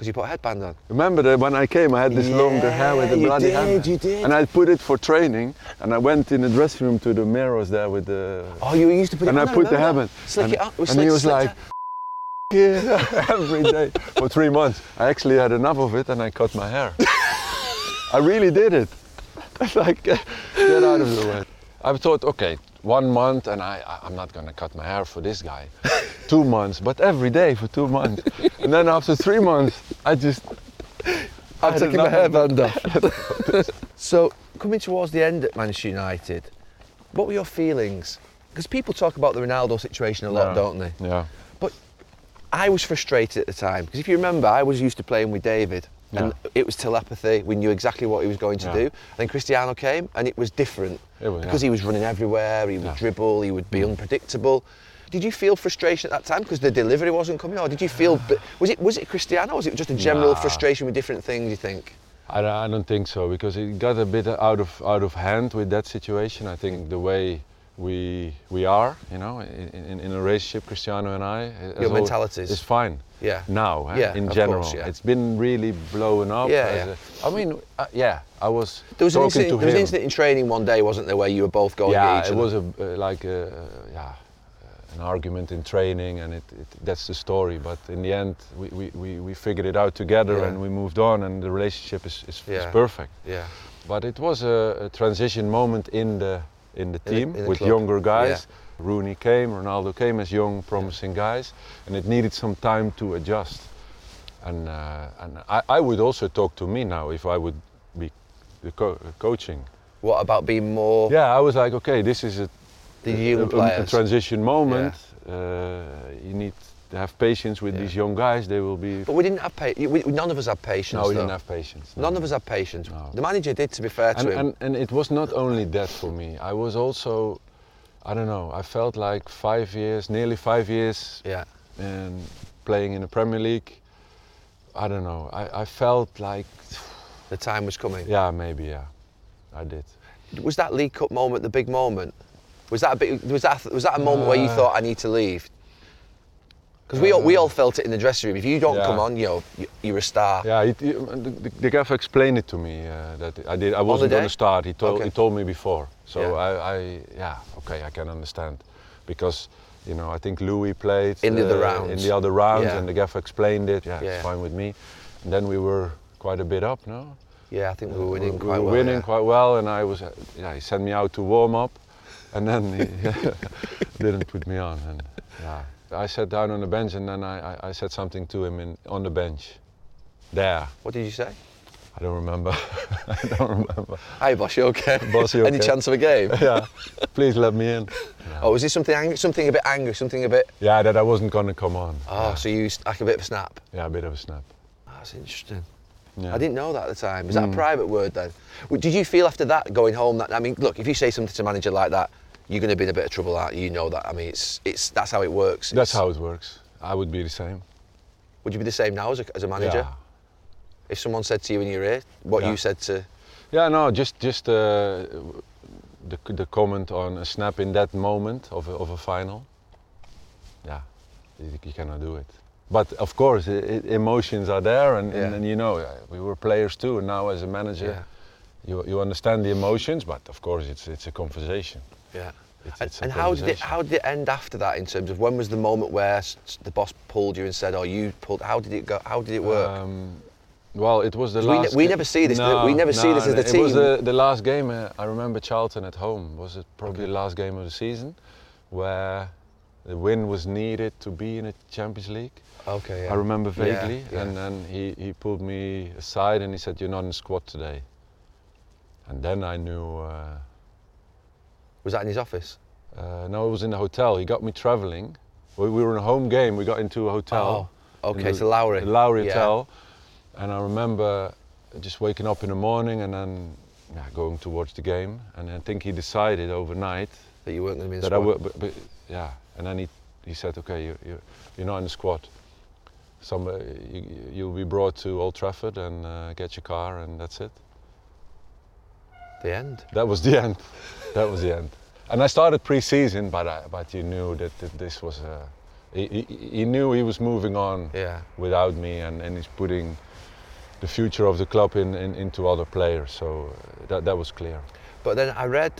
A: Because you put a headband on.
B: Remember that when I came, I had this longer hair with the
A: Yeah,
B: bloody
A: did,
B: hand.
A: you did.
B: And I put it for training, and I went in the dressing room to the mirrors there with the.
A: Oh, you used to put it
B: and
A: on.
B: I put the.
A: Slick
B: and,
A: it up.
B: and
A: slick-
B: he was like, yeah, every day for three months. I actually had enough of it, and I cut my hair. I really did it. like, get out of the way. I thought, okay, one month, and I, I'm not gonna cut my hair for this guy. two months, but every day for two months. and then after three months, I just.
A: I'm taking my hairband off. so, coming towards the end at Manchester United, what were your feelings? Because people talk about the Ronaldo situation a lot,
B: Yeah.
A: don't they?
B: Yeah.
A: But I was frustrated at the time because if you remember, I was used to playing with David, and
B: Yeah.
A: it was telepathy. We knew exactly what he was going to
B: Yeah.
A: do. Then Cristiano came, and it was different
B: was,
A: because
B: yeah.
A: he was running everywhere. He would
B: Yeah.
A: dribble. He would be mm. unpredictable. Did you feel frustration at that time because the delivery wasn't coming, or did you feel was it was it Cristiano? Or was it just a general
B: Nah.
A: frustration with different things? You think?
B: I, don't- I don't think so because it got a bit out of out of hand with that situation. I think the way we we are, you know, in, in, in a relationship, Cristiano and I,
A: Your
B: al-
A: mentalities.
B: is fine.
A: Yeah.
B: Now, eh,
A: Yeah,
B: in general,
A: course, yeah.
B: it's been really blowing up.
A: Yeah, yeah.
B: a- I mean, uh, yeah, I was
A: There was, an incident, there was an incident in training one day, wasn't there, where you were both going
B: yeah,
A: at each
B: it was a uh, like a, uh, yeah, uh, an argument in training, and it, it, that's the story. But in the end, we, we, we, we figured it out together,
A: Yeah.
B: and we moved on, and the relationship is, is, is perfect.
A: Yeah.
B: But it was a, a transition moment in the in the team
A: in the
B: with
A: club.
B: younger guys. Rooney came, Ronaldo came as young, promising guys, and it needed some time to adjust. And uh, and I, I would also talk to me now if I would be the co- coaching.
A: What about being more
B: Yeah, I was like, okay, this is a,
A: the
B: a, a- a transition moment. Uh, you need have patience with
A: Yeah.
B: these young guys. They will be.
A: But we didn't have pa- we, none of us had patience.
B: no, we
A: though.
B: didn't have patience. no.
A: None of us had patience.
B: No.
A: The manager did, to be fair to
B: and,
A: him.
B: and, and it was not only that for me. I was also, I don't know, I felt like five years, nearly five years
A: yeah.
B: and playing in the Premier League. I don't know. I, I felt like,
A: The time was coming.
B: yeah, maybe, yeah, I did.
A: Was that League Cup moment the big moment? Was that a big, was that was that a moment where you
B: Uh,
A: thought I need to leave? Because we all we all felt it in the dressing room. If you don't
B: Yeah.
A: come on, you know, you- you're a star.
B: Yeah, he, he, the, the, gaffer explained it to me uh, that I did. I wasn't going to start. He told
A: Okay.
B: he told me before. So
A: Yeah.
B: I, I, yeah, okay, I can understand, because you know I think Louis played
A: In the other
B: uh,
A: rounds.
B: in the other rounds,
A: Yeah.
B: and the gaffer explained it. Yeah, it's fine with me. And then we were quite a bit up, no?
A: Yeah, I think we were winning
B: we
A: quite
B: were
A: well.
B: winning quite well, and I was, uh, yeah, he sent me out to warm up, and then he didn't put me on. And yeah, I sat down on the bench, and then I, I, I said something to him in, on the bench, there.
A: What did you say?
B: I don't remember. I don't remember.
A: Hey, boss, you okay?
B: Boss, you
A: Any chance of a game?
B: yeah, please let me in.
A: Oh, was this something angry, something a bit angry, something a bit?
B: Yeah, that I wasn't gonna come on.
A: Oh,
B: yeah.
A: so you used like a bit of a snap.
B: yeah, a bit of a snap.
A: Oh, that's interesting.
B: Yeah.
A: I didn't know that at the time. Is that a
B: Mm.
A: private word then? Did you feel after that going home that I mean, look, if you say something to a manager like that, you're going to be in a bit of trouble, aren't you? You know that. I mean, it's it's that's how it works.
B: That's
A: It's-
B: how it works. I would be the same.
A: Would you be the same now as a, as a manager?
B: Yeah.
A: If someone said to you in your ear what
B: Yeah.
A: you said to,
B: Yeah, no, just just uh, the the comment on a snap in that moment of a, of a final. Yeah, you, cannot do it. But of course, i i emotions are there, and, and,
A: Yeah.
B: and you know, we were players too. And now, as a manager, you you understand the emotions, but of course, it's it's a conversation.
A: Yeah.
B: It's,
A: And,
B: it's
A: and how did it how did it end after that in terms of when was the moment where the boss pulled you and said, "Oh, you pulled"? How did it go? How did it work?
B: Um, well, it was the
A: 'Cause we ne- we never see this, we never see this as the
B: It was the, the last game. Uh, I remember Charlton at home. Was it probably the last game of the season, where the win was needed to be in the Champions League.
A: okay, yeah.
B: I remember
A: Yeah,
B: vaguely,
A: yeah.
B: and then he, he pulled me aside and he said, "You're not in the squad today." And then I knew. Uh,
A: was that in his office?
B: uh, no, it was in the hotel. He got me traveling. We, we were in a home game. We got into a hotel.
A: Oh, okay,
B: the-
A: so Lowry.
B: the Lowry
A: Yeah.
B: Hotel. And I remember just waking up in the morning and then yeah, going watch the game. And I think he decided overnight
A: That you weren't going to be in the
B: that I
A: squad.
B: would, but, but, yeah. And then he, he said, okay, you, you, you're not in the squad. Some, you, you'll be brought to Old Trafford and uh, get your car and that's it.
A: The end.
B: That was the end. that was the end. And I started pre-season, but I, but you knew that, that this was a, he, he, he knew he was moving on
A: Yeah.
B: without me and, and he's putting the future of the club in, in, into other players. So uh, that, that was clear.
A: But then I read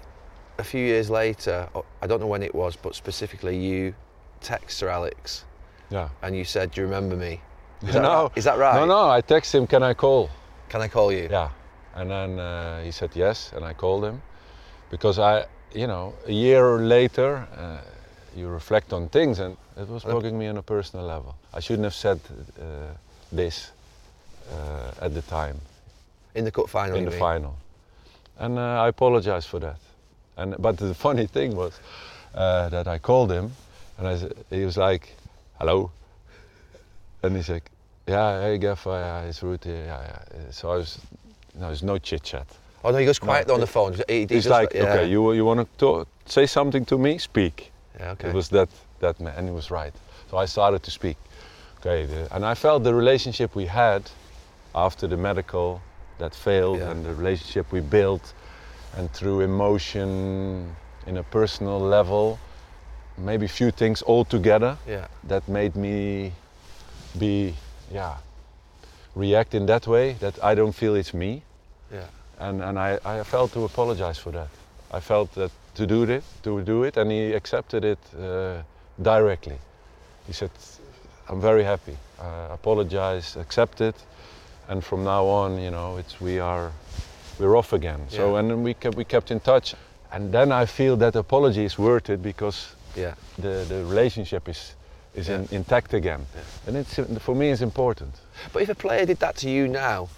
A: a few years later, I don't know when it was, but specifically you text Sir Alex
B: Yeah.
A: and you said, "Do you remember me?" Is that
B: no,
A: right? Is that right?
B: No, no. I texted him, "Can I call?"
A: Can I call you?
B: Yeah. And then uh, he said yes, and I called him because I, you know, a year later, uh, you reflect on things, and it was bugging me on a personal level. I shouldn't have said uh, this uh, at the time.
A: In the cup final.
B: in the
A: mean?
B: final. And uh, I apologize for that. And but the funny thing was uh, that I called him, and I, he was like, "Hello," and he's like, "Yeah, hey Gaff, yeah, it's Ruud here." Yeah, yeah. So I was, no, there's no chit chat.
A: Oh no, he goes quiet
B: No,
A: on the phone. He, he
B: He's like,
A: yeah.
B: "Okay, you you want to say something to me? Speak."
A: Yeah, okay.
B: It was that that man, and he was right. So I started to speak. Okay, the, and I felt the relationship we had after the medical that failed,
A: Yeah.
B: and the relationship we built, and through emotion, in a personal level, maybe few things all together
A: yeah.
B: that made me be, yeah, react in that way. That I don't feel it's me
A: Yeah.
B: and and I, I felt to apologize for that. I felt that to do it, to do it, and he accepted it uh, directly. He said, "I'm very happy. Uh, apologize, accept it, and from now on, you know, it's we are we're off again." So and then we kept we kept in touch, and then I feel that apology is worth it because
A: Yeah.
B: the the relationship is is in, intact again, and it's for me it's important.
A: But if a player did that to you now,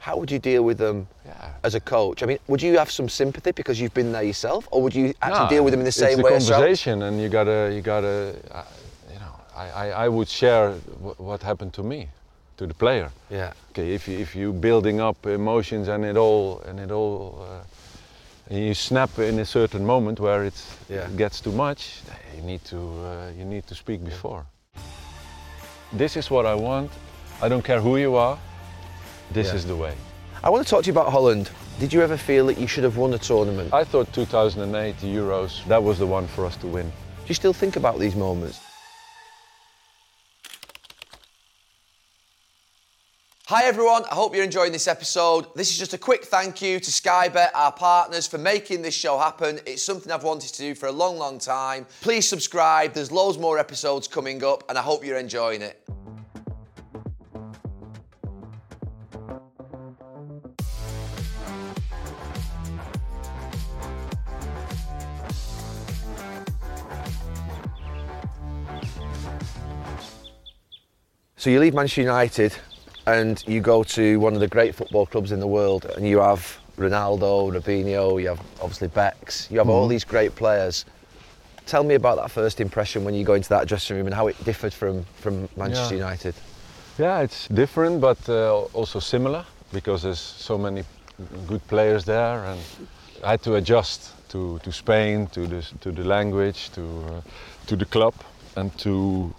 A: how would you deal with them
B: Yeah.
A: as a coach? I mean, would you have some sympathy because you've been there yourself, or would you actually
B: No,
A: deal with them in the same
B: it's
A: way?
B: a
A: Sir Alex?
B: conversation, and you gotta, you gotta, uh, you know, I, I, I would share wh- what happened to me, to the player.
A: Yeah.
B: Okay, if you, if you building up emotions and it all and it all uh, and you snap in a certain moment where it's,
A: Yeah.
B: it gets too much, you need to uh, you need to speak before. This is what I want. I don't care who you are. This
A: Yeah.
B: is the way.
A: I want to talk to you about Holland. Did you ever feel that you should have won the tournament?
B: I thought 2008 the Euros that was the one for us to win.
A: Do you still think about these moments? Hi everyone, I hope you're enjoying this episode. This is just a quick thank you to Skybet, our partners, for making this show happen. It's something I've wanted to do for a long, long time. Please subscribe, there's loads more episodes coming up, and I hope you're enjoying it. So you leave Manchester United and you go to one of the great football clubs in the world and you have Ronaldo, Robinho, you have obviously Becks, you have all these great players. Tell me about that first impression when you go into that dressing room and how it differed from, from Manchester
B: Yeah.
A: United.
B: Yeah, it's different but uh, also similar because there's so many good players there and I had to adjust to, to Spain, to the, to the language, to, uh, to the club and to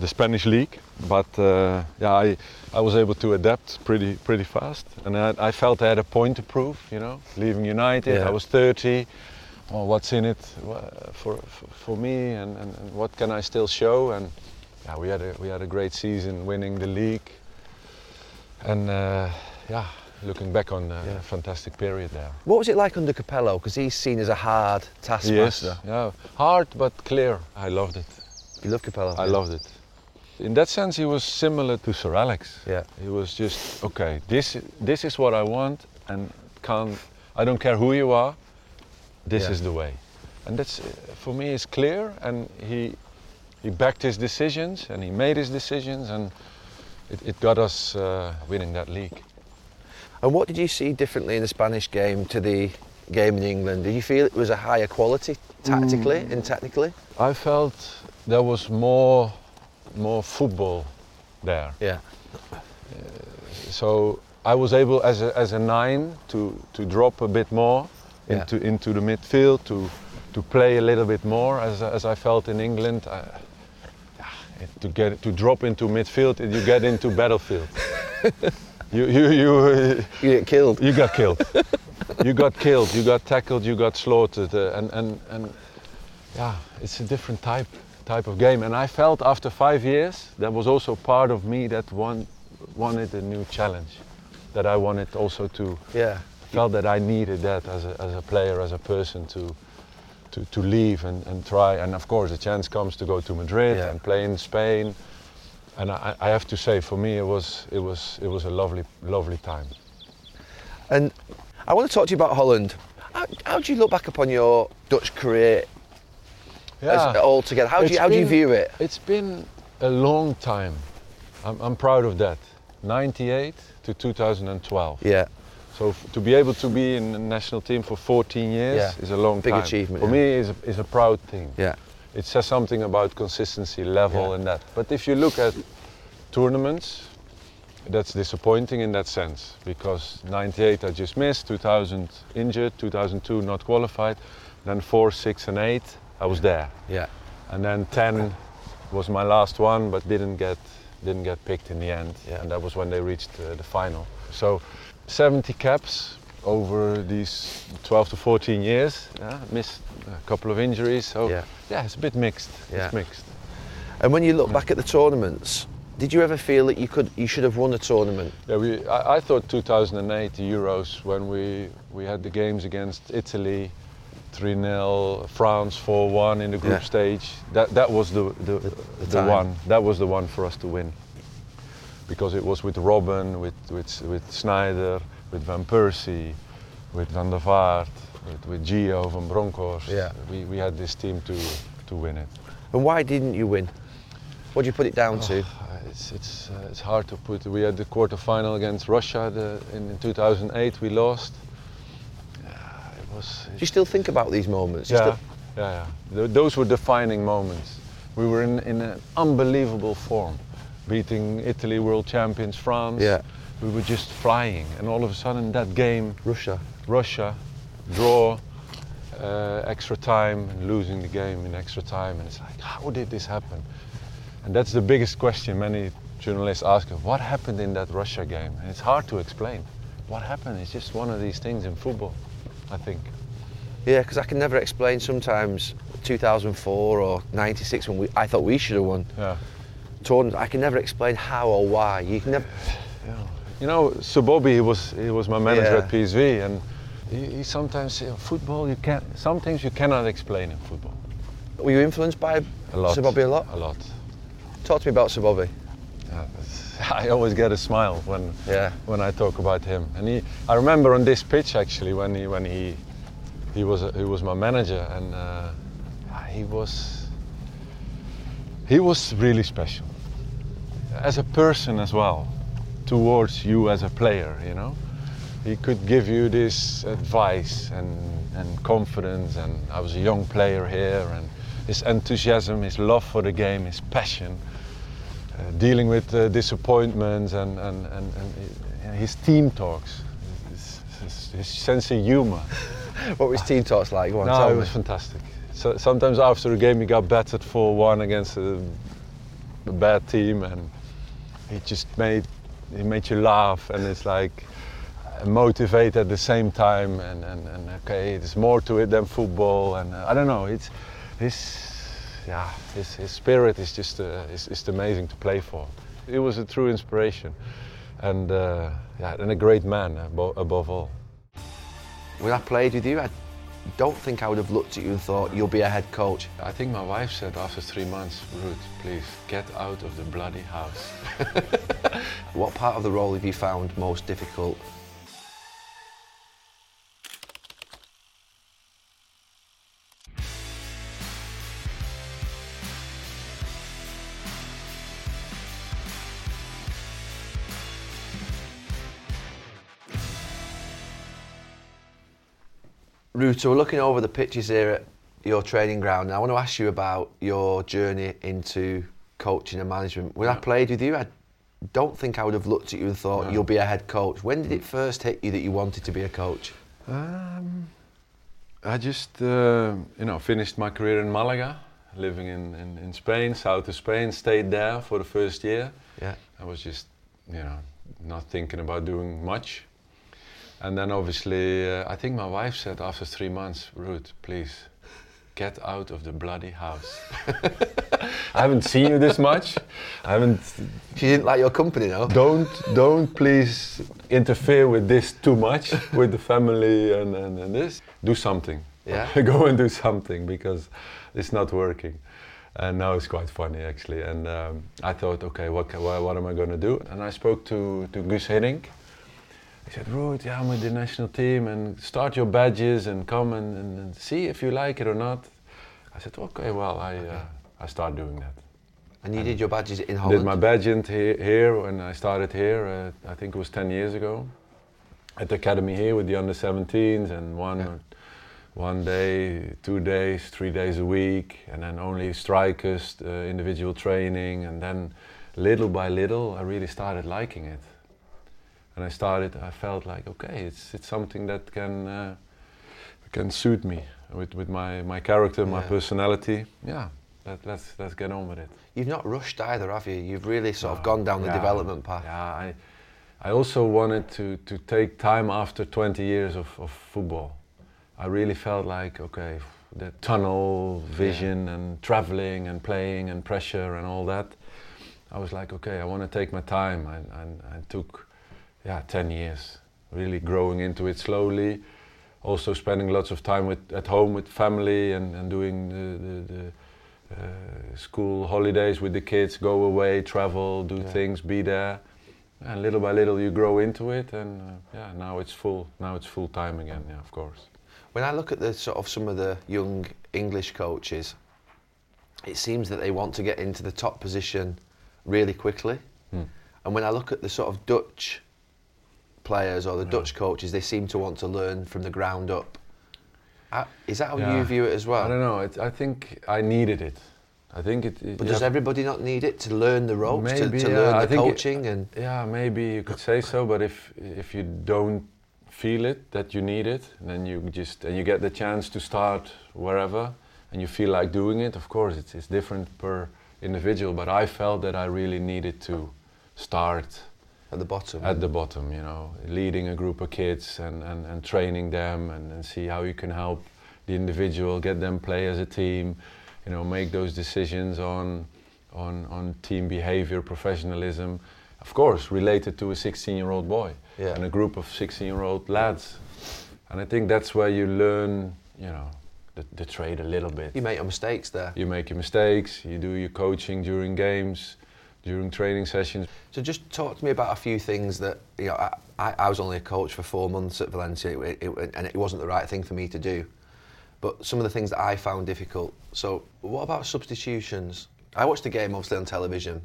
B: the Spanish league. But uh, yeah, I, I was able to adapt pretty pretty fast, and I, I felt I had a point to prove. You know, leaving United,
A: Yeah.
B: I was 30. Well, what's in it for for, for me, and, and, and what can I still show? And yeah, we had a we had a great season, winning the league, and uh, yeah, looking back on a
A: Yeah.
B: fantastic period there.
A: What was it like under Capello? Because he's seen as a hard taskmaster.
B: Yes, yeah, hard but clear. I loved it.
A: You love Capello?
B: I loved it. In that sense, he was similar to Sir Alex.
A: Yeah.
B: He was just okay. This this is what I want, and can't. I don't care who you are. This
A: Yeah.
B: is the way, and that's uh, for me is clear. And he he backed his decisions, and he made his decisions, and it, it got us uh, winning that league.
A: And what did you see differently in the Spanish game to the game in England? Did you feel it was a higher quality tactically and technically?
B: I felt there was more more football there.
A: Yeah.
B: so I was able as a, as a nine to, to drop a bit more
A: Yeah.
B: into into the midfield to to play a little bit more as, as I felt in England. I, yeah, to get to drop into midfield, you get into battlefield. you you you uh,
A: You get killed.
B: you got killed. you got killed. You got tackled. You got slaughtered. Uh, and and and yeah, it's a different type type of game. And I felt after five years that was also part of me that one wanted a new challenge. That I wanted also to
A: Yeah.
B: felt that I needed that as a, as a player, as a person to to, to leave and, and try. And of course, the chance comes to go to Madrid
A: Yeah.
B: and play in Spain. And I, I have to say, for me, it was it was it was a lovely lovely time.
A: And I want to talk to you about Holland. How, how do you look back upon your Dutch career as, uh, all together? How do you how do you view it?
B: It's been a long time. I'm, I'm proud of that. 98 to 2012.
A: Yeah.
B: So f- to be able to be in the national team for 14 years
A: Yeah.
B: is a long
A: Big
B: time.
A: achievement,
B: For
A: yeah.
B: me, is a, is a proud thing.
A: Yeah.
B: It says something about consistency level
A: Yeah.
B: and that. But if you look at tournaments, that's disappointing in that sense because 98 I just missed, 2000 injured, 2002 not qualified, then 4, 6 and 8 I was there.
A: Yeah.
B: And then 10 was my last one, but didn't get didn't get picked in the end.
A: Yeah.
B: And that was when they reached uh, the final. So 70 caps over these 12 to 14 years. Yeah, missed a couple of injuries. So
A: Yeah.
B: yeah, it's a bit mixed.
A: Yeah.
B: It's mixed.
A: And when you look back at the tournaments, did you ever feel that you could you should have won a tournament?
B: Yeah, we, I, I thought 2008 the Euros when we we had the games against Italy. 3-0, France 4-1 in the group
A: Yeah.
B: stage. That that was the the, the,
A: time.
B: one. That was the one for us to win. Because it was with Robben, with with with Sneijder, with Van Persie, with Van der Vaart, with, with Gio van Bronckhorst.
A: Yeah.
B: We, we had this team to to win it.
A: And why didn't you win? What do you put it down to?
B: Uh, It's, it's, uh, it's hard to put. We had the quarter final against Russia the, in, in 2008. We lost. Was.
A: Do you still think about these moments?
B: Yeah,
A: still-
B: yeah, yeah. Th- those were defining moments. We were in, in an unbelievable form, beating Italy, world champions, France.
A: Yeah.
B: We were just flying, and all of a sudden that game,
A: Russia.
B: Russia, draw, uh, extra time, and losing the game in extra time, and it's like, how did this happen? And that's the biggest question many journalists ask: What happened in that Russia game? And it's hard to explain. What happened? It's just one of these things in football, I think.
A: Yeah, because I can never explain sometimes 2004 or 96 when we, I thought we should have won.
B: Yeah.
A: I can never explain how or why. You can never.
B: You know, Sir Bobby, he was he was my manager
A: Yeah.
B: at PSV, and he, he sometimes football you can some things you cannot explain in football.
A: Were you influenced by
B: A lot.
A: Sir Bobby a lot?
B: A lot.
A: Talk to me about Sir Bobby.
B: Yeah, I always get a smile when
A: Yeah.
B: when I talk about him. And he, I remember on this pitch actually when he when he he was he was my manager, and uh, he was he was really special as a person as well towards you as a player. You know, he could give you this advice and and confidence. And I was a young player here, and his enthusiasm, his love for the game, his passion uh, dealing with uh, disappointments and, and, and, and his team talks, his, his, his sense of humor.
A: What was team talks like? Go on,
B: no, it was fantastic. So, sometimes after the game, he got battered 4-1 against a, a bad team, and he just made he made you laugh, and it's like uh, motivate at the same time, and, and, and okay, there's more to it than football, and uh, I don't know, it's his yeah his, his spirit is just uh, is, is amazing to play for. He was a true inspiration, and uh, yeah, and a great man abo- above all.
A: When I played with you, I don't think I would have looked at you and thought you'll be a head coach.
B: I think my wife said after three months, Ruud, please get out of the bloody house.
A: What part of the role have you found most difficult? Ruud, so we're looking over the pitches here at your training ground. And I want to ask you about your journey into coaching and management. When I played with you, I don't think I would have looked at you and thought
B: No.
A: you'll be a head coach. When did it first hit you that you wanted to be a coach?
B: Um, I just, uh, you know, finished my career in Malaga, living in, in, in Spain, south of Spain, stayed there for the first year.
A: Yeah.
B: I was just, you know, not thinking about doing much. And then obviously, uh, I think my wife said after three months, Ruud, please get out of the bloody house. I haven't seen you this much. I haven't.
A: She didn't like your company, though.
B: Don't, don't please interfere with this too much with the family and, and, and this. Do something.
A: Yeah.
B: Go and do something because it's not working. And now it's quite funny actually. And um, I thought, okay, what, what, what am I going to do? And I spoke to, to Guus Hiddink. He said, Ruud, yeah, I'm with the national team and start your badges and come and, and, and see if you like it or not. I said, okay, well, I, uh, I start doing that.
A: And you did your badges in Holland?
B: did my badge in he- here when I started here. Uh, I think it was 10 years ago. At the academy here with the under 17s and one,
A: Yeah.
B: one day, two days, three days a week, and then only strikers, uh, individual training, and then little by little, I really started liking it. And I started. I felt like okay, it's it's something that can uh, can suit me with with my my character, my personality. Yeah, let, let's let's get on with it.
A: You've not rushed either, have you? You've really sort of gone down the development path.
B: Yeah, I, I also wanted to, to take time after 20 years of, of football. I really felt like, okay, the tunnel vision and traveling and playing and pressure and all that. I was like, okay, I want to take my time. I, and, and took, yeah, 10 years, really growing into it slowly. Also spending lots of time with, at home with family and, and doing the, the, the uh, school holidays with the kids, go away, travel, do
A: Yeah.
B: things, be there. And little by little you grow into it and uh, yeah, now it's full, now it's full time again, yeah, of course.
A: When I look at the sort of some of the young English coaches, it seems that they want to get into the top position really quickly.
B: Hmm.
A: And when I look at the sort of Dutch players or the. Dutch coaches, they seem to want to learn from the ground up. Is that how
B: Yeah.
A: you view it as well?
B: I don't know. It, I think I needed it. I think it. it
A: But does everybody not need it to learn the ropes, to,
B: Maybe,
A: to
B: yeah,
A: learn
B: I
A: the
B: think it-
A: coaching and
B: Yeah, maybe you could say so, but if if you don't feel it that you need it, then you just and you get the chance to start wherever, and you feel like doing it. Of course, it's it's different per individual, but I felt that I really needed to start
A: at the bottom?
B: at the bottom. You know, leading a group of kids and and, and training them, and, and see how you can help the individual, get them play as a team. You know, make those decisions on on on team behavior, professionalism. Of course, related to a 16-year-old boy
A: Yeah.
B: and a group of 16-year-old lads. And I think that's where you learn, you know, the, the trade a little bit.
A: you make your mistakes there.
B: You make your mistakes, you do your coaching during games, during training sessions.
A: So just talk to me about a few things that you know. I, I, was only a coach for four months at Valencia, it, it, and it wasn't the right thing for me to do. But some of the things that I found difficult. So what about substitutions? I watched the game obviously on television.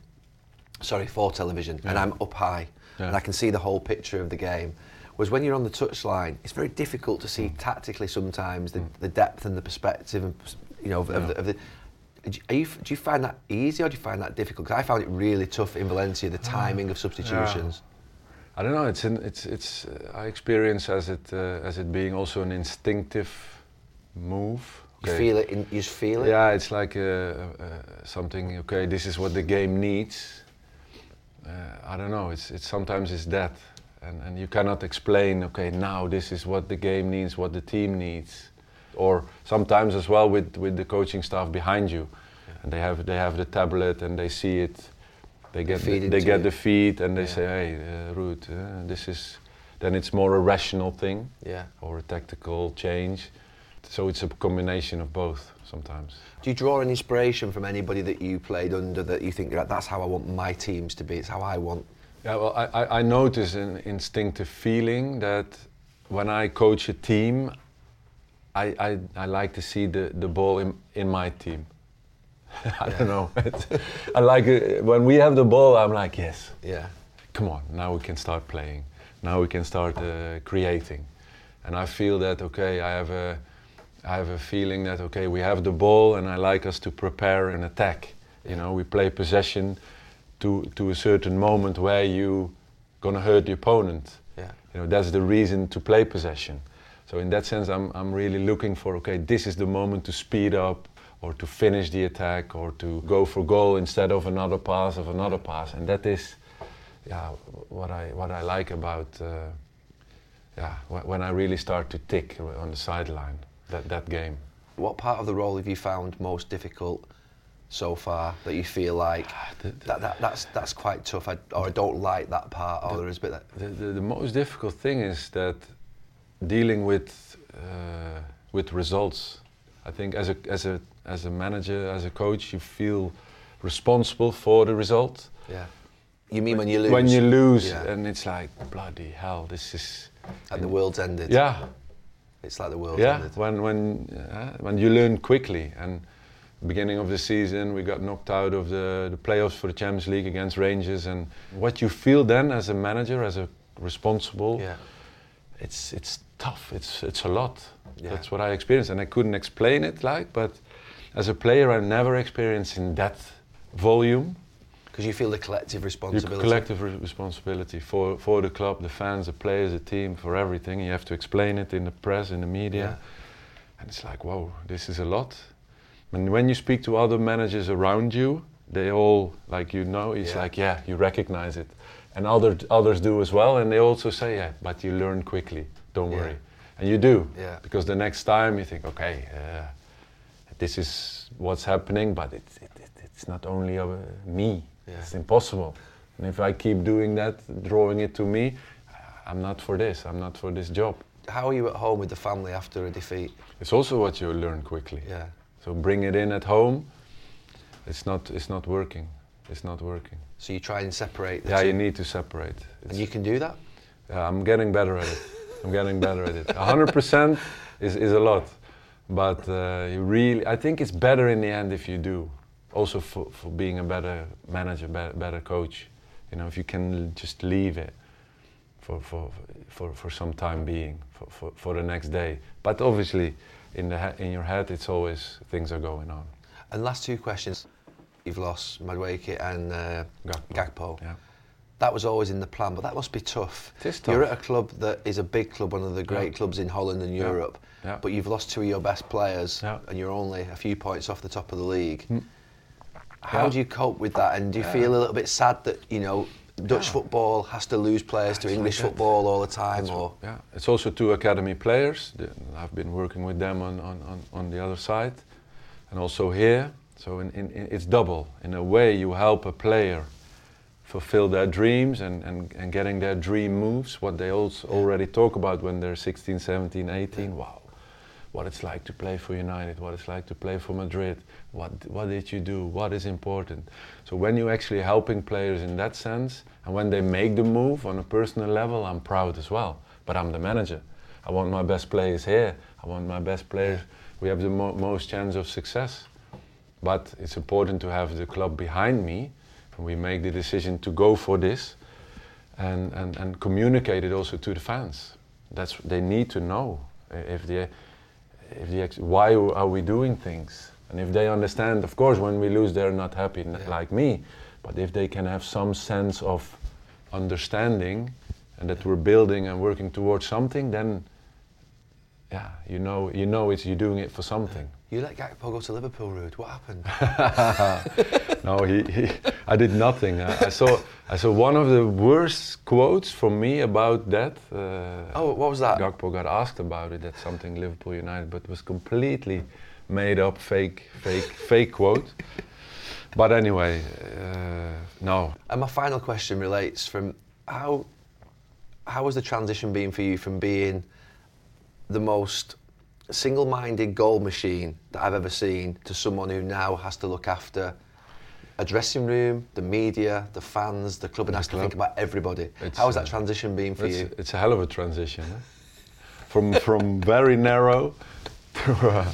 A: Sorry, for television, and I'm up high, and I can see the whole picture of the game. Was when you're on the touchline, it's very difficult to see hmm. tactically sometimes the, hmm. the depth and the perspective, and you know, of, of the, of the you, do you find that easy or do you find that difficult? Because I found it really tough in Valencia, the timing of substitutions.
B: I don't know. It's an, it's it's. Uh, I experience as it uh, as it being also an instinctive move.
A: You feel it, in, you just feel it.
B: Yeah, it's like uh, uh, something. Okay, this is what the game needs. Uh, I don't know. It's it's sometimes it's that, and and you cannot explain. Okay, now this is what the game needs, what the team needs, or sometimes as well with with the coaching staff behind you, and they have they have the tablet and they see it. They get
A: feed
B: the, they get
A: it.
B: the feed and they
A: Yeah.
B: say, hey, uh, Ruud, uh, this is. Then it's more a rational thing
A: Yeah.
B: or a tactical change. So it's a combination of both sometimes.
A: Do you draw an inspiration from anybody that you played under that you think "Right, that's how I want my teams to be? It's how I want.
B: Yeah, well, I, I, I notice an instinctive feeling that when I coach a team, I, I, I like to see the, the ball in, in my team. I don't know. I like it. when we have the ball. I'm like, yes,
A: Yeah.
B: come on, now we can start playing. Now we can start uh, creating. And I feel that okay, I have a, I have a feeling that okay, we have the ball, and I like us to prepare an attack. You know, we play possession to to a certain moment where you gonna hurt the opponent.
A: Yeah.
B: You know, that's the reason to play possession. So in that sense, I'm I'm really looking for okay, this is the moment to speed up or to finish the attack or to go for goal instead of another pass of another pass, and that is, yeah, what I what I like about, uh, yeah, wh- when I really start to tick on the sideline that that game.
A: What part of the role have you found most difficult so far that you feel like that, that that's that's quite tough, I, or I don't like that part, or there is a bit that
B: The, the, the most difficult thing is that dealing with uh, with results. I think as a as a as a manager, as a coach, you feel responsible for the result.
A: yeah. You mean when you lose?
B: When you lose,
A: Yeah.
B: and it's like bloody hell, this is
A: and the world's ended.
B: yeah,
A: It's like the world's
B: yeah.
A: ended.
B: When when uh, when you learn quickly, and beginning of the season, we got knocked out of the, the playoffs for the Champions League against Rangers, and what you feel then as a manager, as a responsible,
A: Yeah.
B: it's it's tough. It's it's a lot.
A: Yeah.
B: That's what I experienced, and I couldn't explain it like. But as a player, I never experienced in that volume.
A: Because you feel the collective responsibility.
B: collective re- responsibility for for the club, the fans, the players, the team, for everything. You have to explain it in the press, in the media,
A: Yeah.
B: and it's like, whoa, this is a lot. And when you speak to other managers around you, they all like you know. It's
A: Yeah.
B: like, yeah, you recognize it, and other others do as well, and they also say, yeah, but you learn quickly. Don't worry, and you do,
A: Yeah.
B: because the next time you think, okay, uh, this is what's happening, but it's it, it, it's not only uh, me.
A: Yeah.
B: It's impossible. And if I keep doing that, drawing it to me, I'm not for this. I'm not for this job.
A: How are you at home with the family after a defeat?
B: It's also what you learn quickly.
A: Yeah.
B: So bring it in at home. It's not. It's not working. It's not working.
A: So you try and separate the
B: Yeah,
A: two.
B: you need to separate.
A: and you can do that?
B: Yeah, I'm getting better at it. I'm getting better at it. 100% is, is a lot. But uh, you really, I think it's better in the end if you do. Also for, for being a better manager, better, better coach. You know, if you can just leave it for, for, for, for some time being, for, for, for the next day. But obviously, in, the he- in your head, it's always things are going on.
A: And last two questions. you've lost Madueke and uh,
B: Gakpo.
A: Gakpo.
B: Yeah.
A: That was always in the plan, but that must be tough.
B: It is
A: You're at a club that is a big club, one of the great
B: Yeah.
A: clubs in Holland and Europe,
B: Yeah.
A: but you've lost two of your best players,
B: Yeah.
A: and you're only a few points off the top of the league. Mm. How
B: Yeah.
A: do you cope with that? And do you feel a little bit sad that you know Dutch
B: Yeah.
A: football has to lose players to English
B: like
A: football all the time?
B: It's-
A: or
B: yeah, it's also two academy players. I've been working with them on, on, on, on the other side, and also here. So in, in, in, it's double. In a way, you help a player fulfill their dreams and, and, and getting their dream moves, what they also already talk about when they're 16, 17, 18. Wow, what it's like to play for United, what it's like to play for Madrid, what, what did you do, what is important. So when you're actually helping players in that sense, and when they make the move on a personal level, I'm proud as well. But I'm the manager. I want my best players here. I want my best players. We have the mo- most chance of success. But it's important to have the club behind me, we make the decision to go for this, and, and, and communicate it also to the fans. That's they need to know if the if the ex- why are we doing things, and if they understand. Of course, when we lose, they're not happy n- like me, but if they can have some sense of understanding, and that we're building and working towards something, then yeah, you know, you know, it's you're doing it for something.
A: you let Gakpo go to Liverpool, Ruud? What happened?
B: no, he, he, I did nothing. I, I saw, I saw one of the worst quotes from me about that. Uh,
A: oh, what was that?
B: Gakpo got asked about it. That's something Liverpool United, but it was completely made up, fake, fake, fake quote. But anyway, uh, no.
A: And my final question relates from how how has the transition been for you from being the most single-minded goal machine that I've ever seen to someone who now has to look after a dressing room, the media, the fans, the club, and has to think about everybody.
B: It's,
A: how has that
B: uh,
A: transition been for
B: It's,
A: you?
B: it's a hell of a transition. eh? From from very narrow to uh,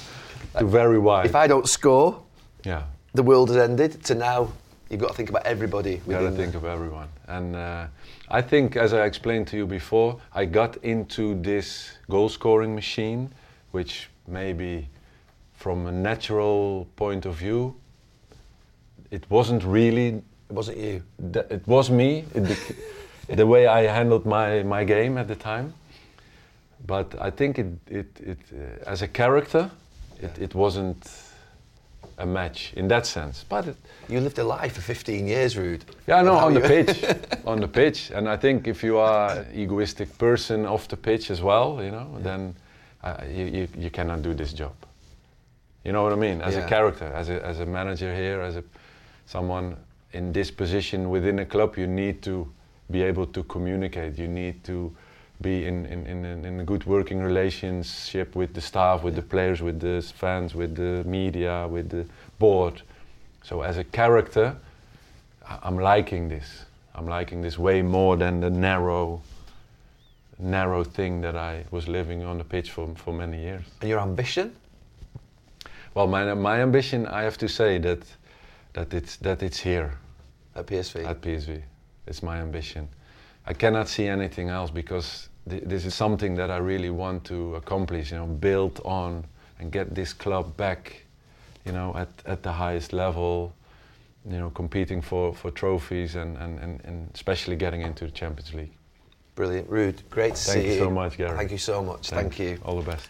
B: to very wide.
A: If I don't score,
B: yeah.
A: the world has ended. To now, you've got to think about everybody.
B: You've gotta think of everyone. And uh, I think, as I explained to you before, I got into this goal scoring machine, which maybe from a natural point of view, it wasn't really,
A: It wasn't
B: it was me, it bec- the way I handled my, my game at the time. But I think it, it, it uh, as a character, it, it wasn't a match in that sense. But it,
A: You lived a life for 15 years, Ruud.
B: yeah, no, on the pitch, on the pitch, and I think if you are an egoistic person off the pitch as well, you know, then uh, you, you you cannot do this job. You know what I mean? As
A: Yeah.
B: a character, as a as a manager here, as a someone in this position within a club, you need to be able to communicate. You need to be in in, in, in- a good working relationship with the staff, with the players, with the fans, with the media, with the board. So as a character, I'm liking this. I'm liking this way more than the narrow, narrow thing that I was living on the pitch for, for many years.
A: And your ambition?
B: Well, my, my ambition, I have to say that, that, it's, that it's here
A: At PSV.
B: at PSV. It's my ambition. I cannot see anything else because th- this is something that I really want to accomplish, you know, build on and get this club back, you know, at, at the highest level, you know, competing for, for trophies and, and, and, and especially getting into the Champions League.
A: Brilliant. Ruud, great to
B: Thank
A: see
B: you
A: you.
B: so much, Gary.
A: Thank you so much. Thank you.
B: All the best.